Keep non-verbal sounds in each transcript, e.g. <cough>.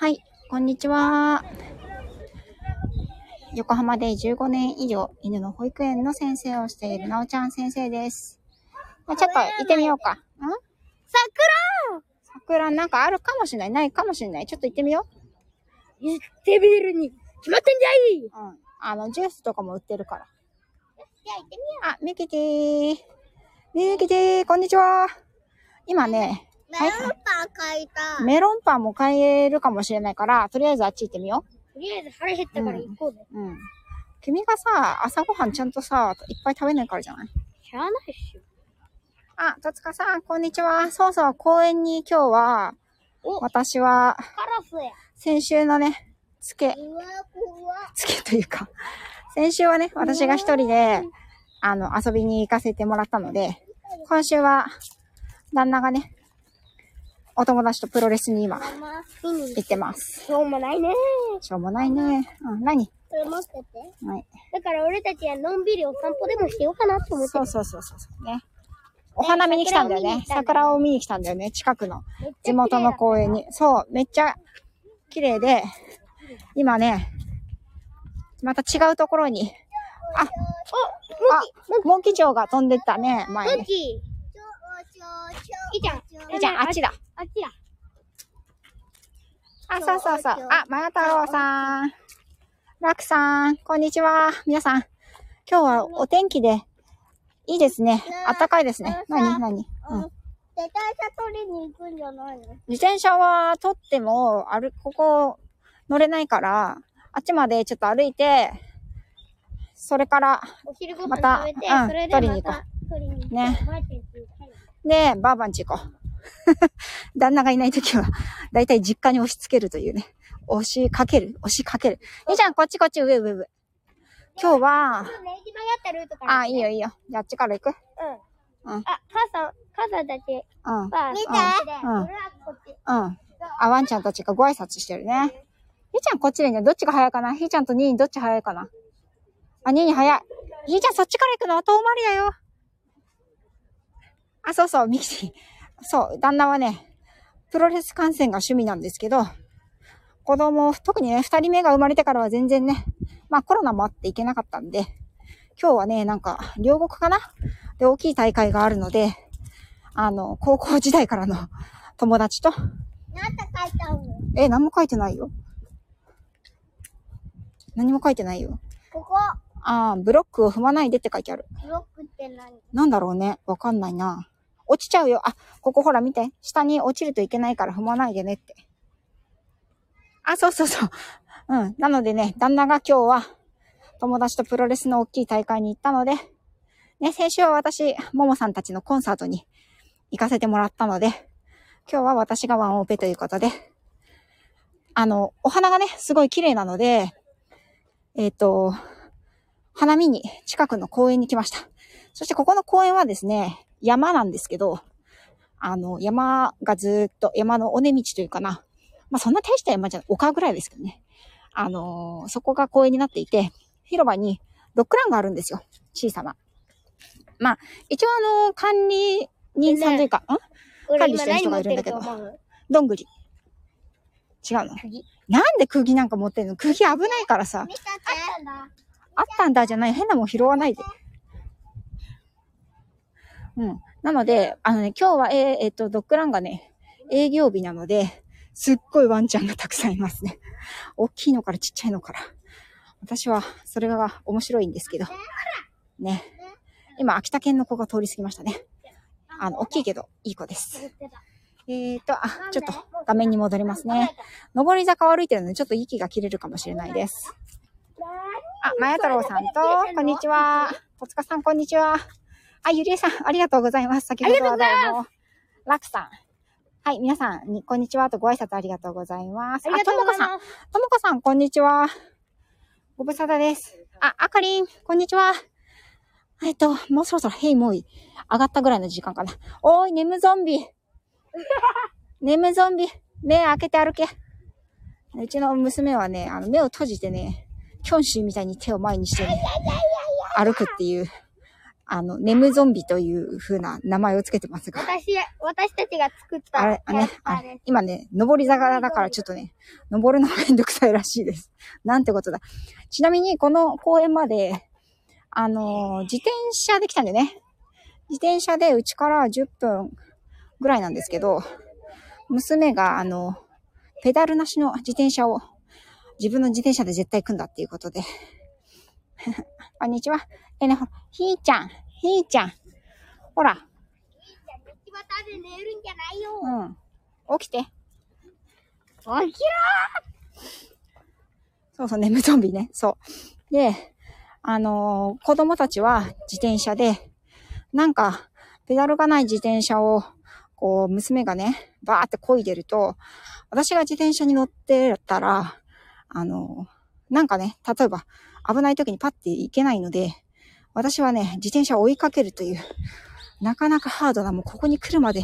はい、こんにちは。横浜で15年以上犬の保育園の先生をしているなおちゃん先生です。まあ、ちょっと行ってみようか。ん？桜桜なんかあるかもしれない。ないかもしれない。ちょっと行ってみよ行ってみるに決まってんじう。うん。あの、ジュースとかも売ってるから。ゃいじゃあ行ってみよあ、ミキティミキティこんにちは。今ね、う。メロンパン買いたい。メロンパンも買えるかもしれないから、とりあえずあっち行ってみよとりあえず腹減ったから行こうぜ。う。うん。君がさ、朝ごはんちゃんとさ、いっぱい食べないからじゃない？しゃあないっしょ。あ、戸塚さん、こんにちは。そうそう、公園に今日は、私は、ラスや。先週のね、つけ、うわ、怖つけというか、先週はね、私が一人で、あの、遊びに行かせてもらったので、今週は、旦那がね、お友達とプロレスに今、行ってます。しょうもないね。しょうもないね。うん、何これ持ってて。はい。だから俺たちはのんびりお散歩でもしてようかなって思ってる。そうそうそうそうそうね。お花見に来たんだよね。桜を見に来たんだよね。近くの地元の公園に。そう、めっちゃ綺麗で、今ね、また違うところに、あ、あ、モンキチョウが飛んでったね、前に。いいじゃん。いいじゃん、あっちだ。あっちだ。あ、そうそうそう。あ、まや太郎さん。ラクさん、こんにちは。皆さん、今日はお天気で、いいですね。暖かいですね。なになにうん。絶対車取りに行くんじゃないの？自転車は取っても、ある、ここ乗れないから、あっちまでちょっと歩いて、それから、お昼ご飯また食べて、うんそれで取りに行こうまた取りに行って、ねマーチンっていう会で、バーバンチ行こう。<laughs> 旦那がいないときは、だいたい実家に押し付けるというね。押しかける押しかける。いいじゃん、こっちこっち、上上上。今日は。あ、いいよいいよ。じゃああっちから行く？うん。うんあ、母さん、母さんたちうん。見てうん俺はこっち。あ、ワンちゃんたちがご挨拶してるね。ひーちゃんこっちでね、どっちが早いかな？ひーちゃんとニーニーどっち早いかな？あ、ニーニー早い。ひーちゃんそっちから行くの？遠回りだよ。あ、そうそう、ミキティ。そう、旦那はね、プロレス観戦が趣味なんですけど、子供、特にね、二人目が生まれてからは全然ね、まあコロナもあって行けなかったんで、今日はね、なんか、両国かな？で、大きい大会があるので、あの、高校時代からの友達と、なんて書いてあるのえ、何も書いてないよ。何も書いてないよ。ここ、ああ、ブロックを踏まないでって書いてある。ブロックって何？なんだろうね。わかんないな。落ちちゃうよ。あ、ここほら見て。下に落ちるといけないから踏まないでねって。あ、そうそうそう。うん。なのでね、旦那が今日は友達とプロレスの大きい大会に行ったので、ね、先週は私、ももさんたちのコンサートに行かせてもらったので、今日は私がワンオペということで、あの、お花がね、すごい綺麗なので、えっ、と、花見に近くの公園に来ました。そしてここの公園はですね、山なんですけど、あの、山がずーっと、山の尾根道というかな。まあ、そんな大した山じゃない、丘ぐらいですけどね。あのーそこが公園になっていて、広場にドッグランがあるんですよ。小さな。まあ、一応あの、管理人さんというか、ん？俺管理してる人がいるんだけどどんぐり。違うの？釘。なんで釘なんか持ってんの？釘危ないからさ。あったんだ。あったんだじゃない。変なもん拾わないで。うん。なので、あのね、今日は、えーえっと、ドッグランがね、営業日なので、すっごいワンちゃんがたくさんいますね。<laughs> 大きいのからちっちゃいのから。私は、それが面白いんですけど。ね。今、秋田県の子が通り過ぎましたね。あの、大きいけど、いい子です。えーと、あ、ちょっと画面に戻りますね。上り坂を歩いてるので、ちょっと息が切れるかもしれないです。あ、まや太郎さんと、こんにちは。戸塚さん、こんにちは。あ、ゆりえさん、<laughs> ありがとうございます。先ほどはどうも。ラクさん。はい、皆さんに、こんにちはとご挨拶ありがとうございます。ありがとうございともこさん、ます。ともこさん、こんにちは。ご無沙汰です。あ、あかりん、こんにちは。えっと、もうそろそろ、へい、もういい。上がったぐらいの時間かな。おーい、眠ゾンビ。<laughs> 眠ゾンビ。目開けて歩け。うちの娘はね、あの、目を閉じてね、キョンシーみたいに手を前にしてね、歩くっていう、あの、ネムゾンビという風な名前をつけてますが。私、私たちが作ったあれ、あね。今ね、上り坂だからちょっとね、登るのがめんどくさいらしいです。<laughs> なんてことだ。ちなみに、この公園まで、あのー自転車で来たんでね。自転車でうちから10分ぐらいなんですけど、娘が、あの、ペダルなしの自転車を自分の自転車で絶対組んだっていうことで。<laughs> こんにちは。えね、ほら、ひーちゃん、ひーちゃん。ほら、道端で寝るんじゃないよ。うん。起きて。起きそうそう、眠ゾンビね。そう。で、あのー子供たちは自転車で、なんか、ペダルがない自転車を、こう、娘がね、バーって漕いでると、私が自転車に乗ってたら、あのーなんかね、例えば、危ない時にパッて行けないので、私はね、自転車を追いかけるという、なかなかハードな、もうここに来るまで、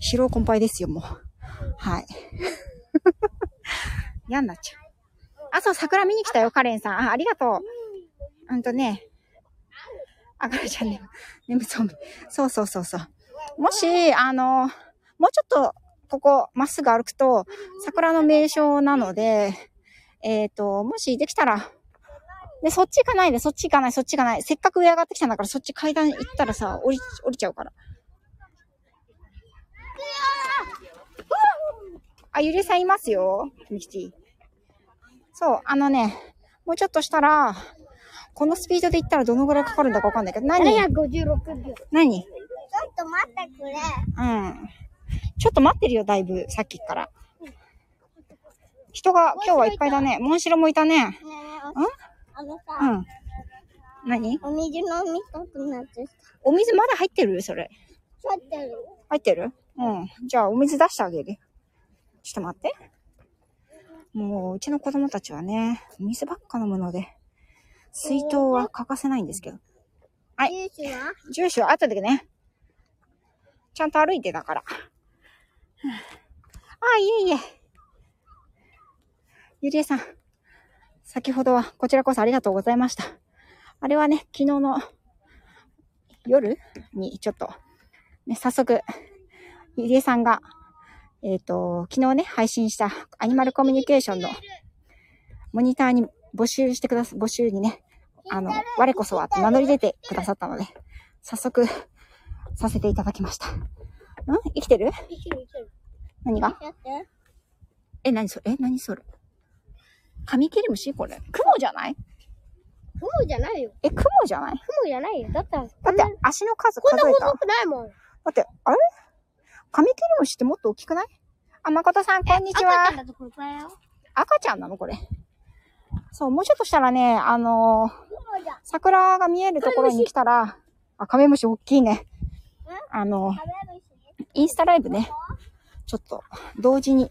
疲労困憊ですよ、もう。はい。<laughs> 嫌になっちゃう。あ、そう、桜見に来たよ、カレンさん。あ、ありがとう。うんとね。あ、カレンちゃんね、眠そう。そうそうそうそう。もし、あの、もうちょっと、ここ、まっすぐ歩くと、桜の名所なので、えっ、と、もしできたら、で、そっち行かないで、そっち行かない、そっち行かない。せっかく上上がってきたんだから、そっち階段行ったらさ、降り、降りちゃうから。あ、ゆりえさんいますよ。ミキティ。そう、あのね、もうちょっとしたら、このスピードで行ったらどのぐらいかかるんだかわかんないけど、何？756秒。何？ちょっと待ってくれ。うん。ちょっと待ってるよ、だいぶ、さっきから。人が今日はいっぱいだね。モンシロもいたね。ねえ、あのうさ、ん。何？お水飲みたくなってきお水まだ入ってる？それ。た。待ってる。入ってる？うん。じゃあ、お水出してあげる。ちょっと待って。もう、うちの子供たちはね、お水ばっか飲むので、水筒は欠かせないんですけど。はいジュースは？住所は後でね。ちゃんと歩いてたから。あ、いえいえ。ゆりえさん。先ほどはこちらこそありがとうございました。あれはね、昨日の夜にちょっと、ね、早速、ゆりえさんが、えっ、と、昨日ね、配信したアニマルコミュニケーションのモニターに募集してくださ、募集にね、あの、我こそはって名乗り出てくださったので、早速、させていただきました。ん？生きてる？いけるいける。何が？え、何それ？え、何それ？カミキリムシこれ。雲じゃない？雲じゃないよ。え、雲じゃない？雲じゃないよ。だったら、だって足の数こんな数えた細くないもん。だって、あれ？カミキリムシってもっと大きくない？あ、誠さん、こんにちは赤ちゃん。だとこれよ。赤ちゃんなの？これ。そう、もうちょっとしたらね、あのー。桜が見えるところに来たら、あ、カメムシ大きいね。あのー。インスタライブね、ちょっと同時に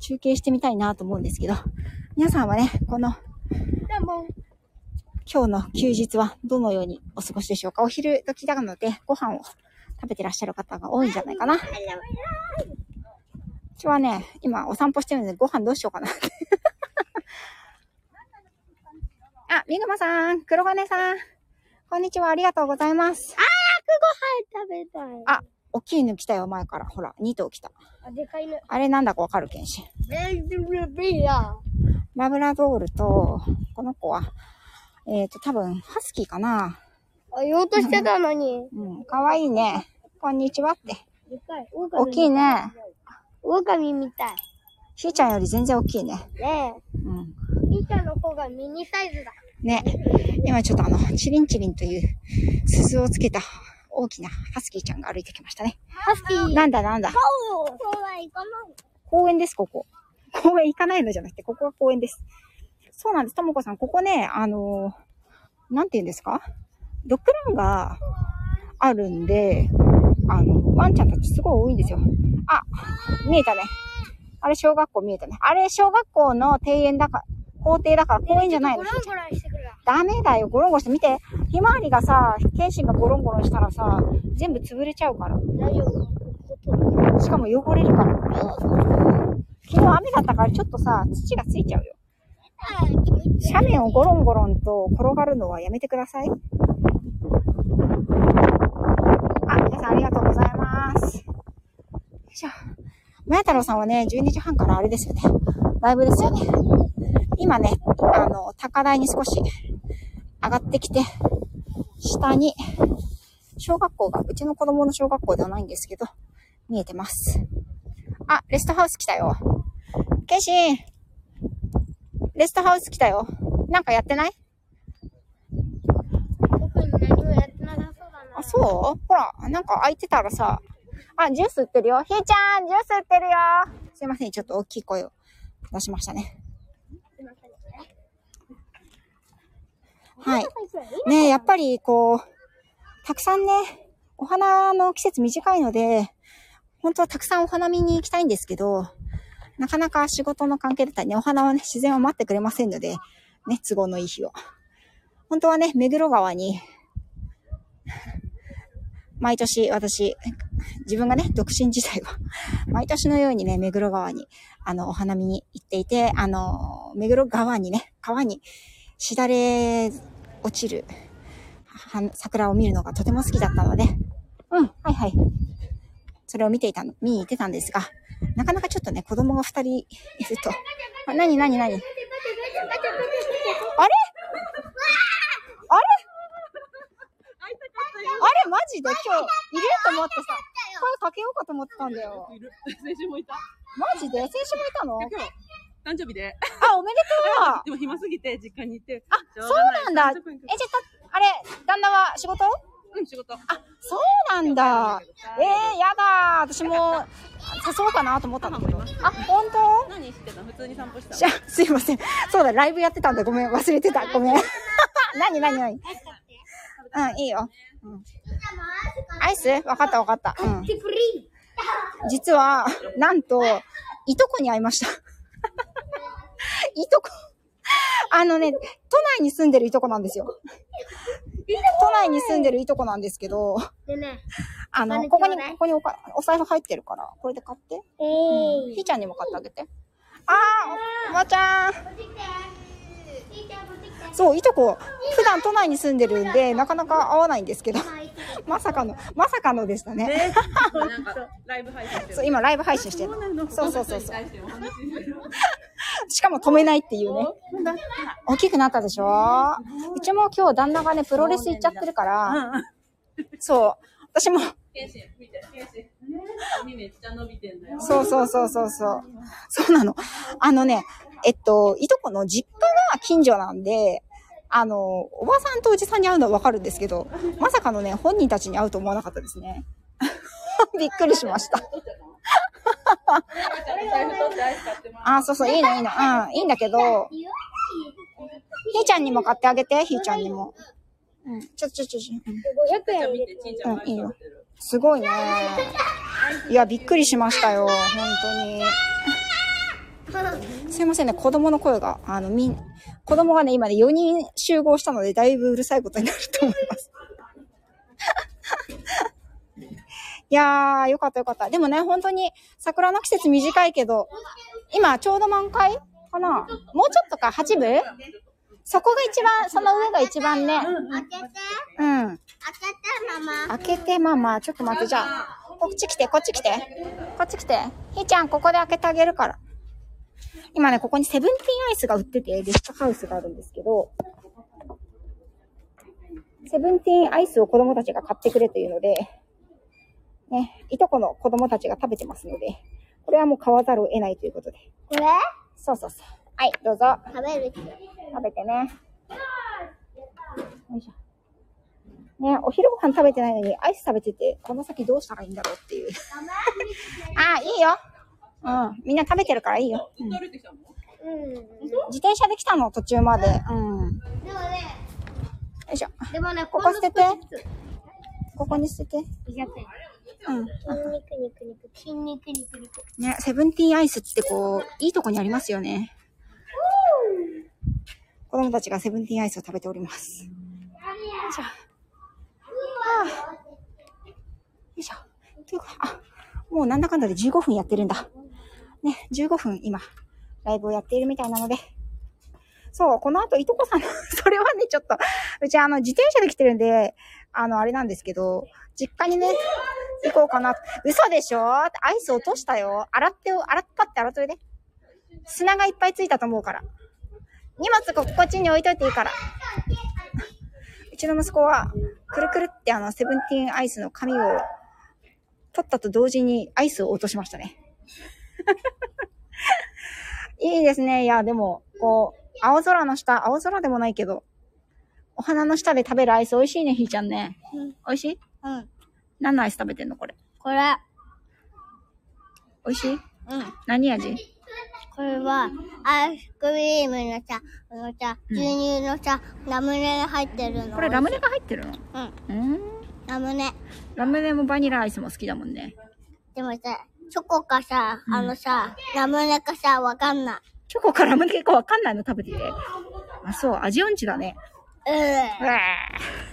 中継してみたいなと思うんですけど、皆さんはね、この今日の休日はどのようにお過ごしでしょうか？お昼時なのでご飯を食べてらっしゃる方が多いんじゃないかな。うちはね、今お散歩してるのでご飯どうしようかな。あ、みぐまさん、黒金さん、こんにちは、ありがとうございます。ご飯食べたい。あ大きい犬来たよ、前から。ほら、2頭来た。あ、でかいね。あれなんだかわかる？けんし。ラブラドールと、この子は、えっ、と、多分、ハスキーかな。あ、言おうとしてたのに。うん、かわいいね。こんにちはって。でかい。狼大きいね。狼みたい。ひーちゃんより全然大きいね。ねうん。え。みーちゃんの方がミニサイズだ。ね。今ちょっとあの、チリンチリンという鈴をつけた大きなハスキーちゃんが歩いてきましたね。ハスキー。なんだなんだ。そうは行かない。公園です、ここ。公園行かないのじゃなくて、ここは公園です。そうなんです、ともこさん。ここね、あのーなんて言うんですか？ドッグランがあるんで、あの、ワンちゃんたちすごい多いんですよ。あ、見えたね。あれ小学校見えたね。あれ小学校の庭園だから、校庭だから公園じゃないの。ゴロンゴロンしてくる。ダメだよ、ゴロンゴロンして。見て、ひまわりがさ、剣心がゴロンゴロンしたらさ、全部潰れちゃうから。大丈夫。しかも汚れるから。昨日雨だったからちょっとさ、土がついちゃうよ。斜面をゴロンゴロンと転がるのはやめてください。あ、皆さんありがとうございます。よいしょ。まや太郎さんはね、12時半からあれですよね。ライブですよね。今ね、あの、高台に少し上がってきて、下に、小学校が、うちの子供の小学校ではないんですけど、見えてます。あ、レストハウス来たよ。ケイシンレストハウス来たよ。なんかやってない？あ、そう？ほら、なんか空いてたらさ、あ、ジュース売ってるよ。ひーちゃん、ジュース売ってるよ。すいません、ちょっと大きい声を出しましたね。はい。ね、やっぱりこう、たくさんね、お花の季節短いので、本当はたくさんお花見に行きたいんですけど、なかなか仕事の関係だったりね、お花はね、自然は待ってくれませんので、ね、都合のいい日を。本当はね、目黒川に、毎年私、自分がね、独身時代は、毎年のようにね、目黒川に、あの、お花見に行っていて、あの、目黒川にね、川に、しだれ落ちる、は桜を見るのがとても好きだったので、うん、はいはい。それを見ていたの、見に行ってたんですが、なかなかちょっとね、子供が二人いると、あ、なになになにあれ？あれ？あれ？マジで？今日、いる？と思ってさ、声かけようかと思ってたんだよ。いる。先週もいた。マジで？先週もいたの？誕生日で。あ、おめでとう <laughs> でも暇すぎて実家に行って。あ、そうなんだ。え、じゃあ、あれ、旦那は仕事？うん、仕事。あ、そうなんだ。えー、やだ私も誘おうかなと思ったんだけど。あ、本当？何してたの？普通に散歩したじゃあ、すいません。そうだ、ライブやってたんだ。ごめん、忘れてた。ごめん。<laughs> 何何何？うん、いいよ。うん、アイス？わかったわかった。うん。実は、なんと、いとこに会いました。<laughs> いとこ。あのね、都内に住んでるいとこなんですよ。都内に住んでるいとこなんですけど、でね。あの、ここに、ここにおかお財布入ってるから、これで買って。えひーちゃんにも買ってあげて。あー、おばちゃん。そう、いとこ、普段都内に住んでるんで、なかなか会わないんですけど、<laughs> まさかの、まさかのでしたね。<laughs> なんか、ライブ配信してる。そう、今ライブ配信してる。そうそうそうそうしかも止めないっていうね。大きくなったでしょ？うちも今日旦那がね、プロレス行っちゃってるから、そう、私も、ケンシン、見て、ケンシン。髪めっちゃ伸びてんだよ。そうそうそうそうそう。そうなの。あのね、えっと、いとこの実家が近所なんで、あの、おばさんとおじさんに会うのはわかるんですけど、まさかのね、本人たちに会うと思わなかったですね。<laughs> びっくりしました。あ、そうそう、いいのいいの。うん、いいんだけど、ひーちゃんにも買ってあげて、ひーちゃんにも。うん、ちょ、ちょ、ちょ、ちょ、うん500円入れてちんちゃんがアイス食べてる。すごいね。いや、びっくりしましたよ、本当に。すいませんね、子供の声が、あの、みん、子供がね、今ね、4人集合したので、だいぶうるさいことになると思います。いやー、よかったよかった。でもね、本当に、桜の季節短いけど、今、ちょうど満開かな？もうちょっとか、8部そこが一番、その上が一番ね。開けて。うん。開けて、ママ。開けて、ママ。ちょっと待って、じゃあ、こっち来て、こっち来て。こっち来て。ひーちゃん、ここで開けてあげるから。今ね、ここにセブンティーンアイスが売ってて、レストハウスがあるんですけど、セブンティーンアイスを子供たちが買ってくれというので、ね、いとこの子供たちが食べてますので、これはもう買わざるを得ないということで。これ？そうそうそう。はい、どうぞ。食べる。食べてね。よいしょ。ね、お昼ご飯食べてないのにアイス食べてて、この先どうしたらいいんだろうっていう。あ、いいよ。うん。みんな食べてるからいいよ。うん。自転車で来たの、途中まで。うん。よでもね、いしょ。でもね、ここ捨ててここに捨てて。200円。うん。筋肉肉肉。筋肉肉肉。ね、セブンティーンアイスってこう、いいとこにありますよね。子供たちがセブンティーンアイスを食べております。よいしょ。はあよいしょ。というか、あ、もうなんだかんだで15分やってるんだ。ね、15分今、ライブをやっているみたいなので。そう、この後、いとこさんの、<laughs> それはね、ちょっと、うちあの、自転車で来てるんで、あの、あれなんですけど、実家にね、行こうかな。嘘でしょ？アイス落としたよ。洗って、洗っぱって洗っといて。砂がいっぱいついたと思うから。荷物ここっちに置いといていいから。うちの息子は、くるくるってあの、セブンティーンアイスの紙を取ったと同時にアイスを落としましたね。<laughs> いいですね。いや、でも、こう、青空の下、青空でもないけど、お花の下で食べるアイス美味しいね、ひーちゃんね。うん。美味しい？うん。何のアイス食べてんのこれ？これ。美味しい？うん。何味？これは、アイスクリームのさ、このさ、うん牛乳のさ、ラムネが入ってるの。これラムネが入ってるの？うん。うーん。ラムネ。ラムネもバニラアイスも好きだもんね。でもさ、チョコかさ、うんあのさ、ラムネかさ、わかんない。チョコかラムネ結構わかんないの？食べてて。あ、そう、味音痴だね。ううわ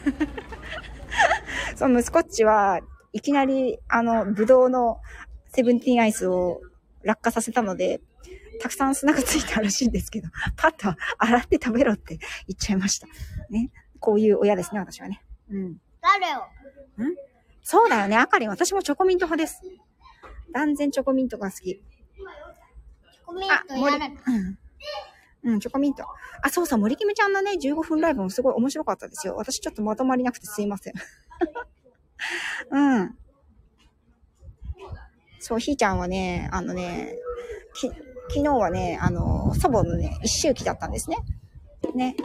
ー <laughs> そう、息子っちはいきなり、あの、ぶどうのセブンティーンアイスを落下させたので、たくさん砂がついたらしいんですけど、<laughs> パッと洗って食べろって言っちゃいました。ね。こういう親ですね、私はね。うん。誰を？そうだよね、あかりん。私もチョコミント派です。断然チョコミントが好き。チョコミントやる。うん。うん、チョコミント。あ、そうそう、森キムちゃんのね、15分ライブもすごい面白かったですよ。私ちょっとまとまりなくてすいません。<laughs> うん。そう、ひーちゃんはね、あのね、き、昨日はね、あの、祖母のね、一周期だったんですね。ね。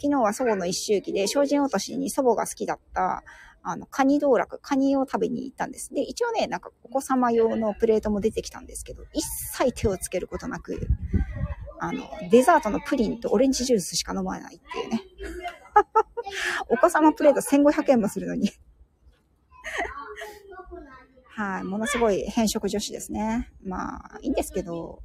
昨日は祖母の一周期で、精進落としに祖母が好きだった、あの、カニ道楽、カニを食べに行ったんです。で、一応ね、なんかお子様用のプレートも出てきたんですけど、一切手をつけることなく、あの、デザートのプリンとオレンジジュースしか飲まないっていうね。<laughs> お子様プレート1500円もするのに。はい、ものすごい変色女子ですね。まあ、いいんですけど、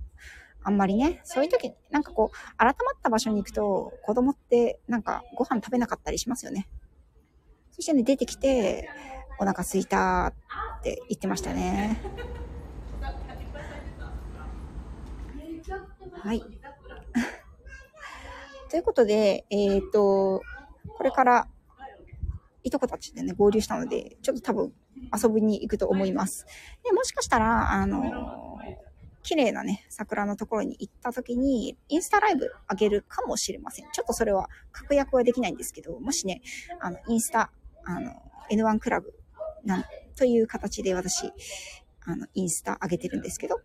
あんまりね、そういう時、なんかこう、改まった場所に行くと、子供ってなんかご飯食べなかったりしますよね。そしてね、出てきて、お腹空いたって言ってましたね。はい。<laughs> ということで、えっ、と、これから、いとこたちでね、合流したので、ちょっと多分遊びに行くと思います。で、もしかしたら、あの、綺麗なね、桜のところに行った時に、インスタライブ上げるかもしれません。ちょっとそれは確約はできないんですけど、もしね、あの、インスタ、あの、N1 クラブなんという形で私、あの、インスタ上げてるんですけど、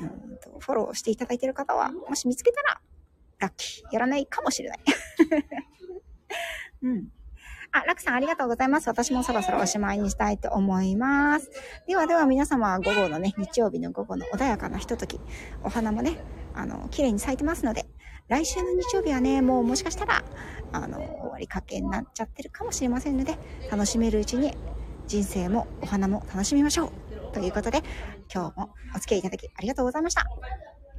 うんとフォローしていただいてる方は、もし見つけたら、ラッキー。やらないかもしれない。<laughs> うん。あ、ラクさんありがとうございます。私もそろそろおしまいにしたいと思います。ではでは皆様、午後のね、日曜日の午後の穏やかなひととき、お花もね、あの、綺麗に咲いてますので、来週の日曜日はね、もうもしかしたら、あの、終わりかけになっちゃってるかもしれませんので、楽しめるうちに人生もお花も楽しみましょう。ということで、今日もお付き合いいただきありがとうございました。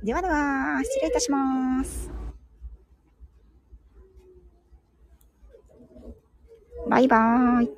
ではでは、失礼いたします。バイバーイ。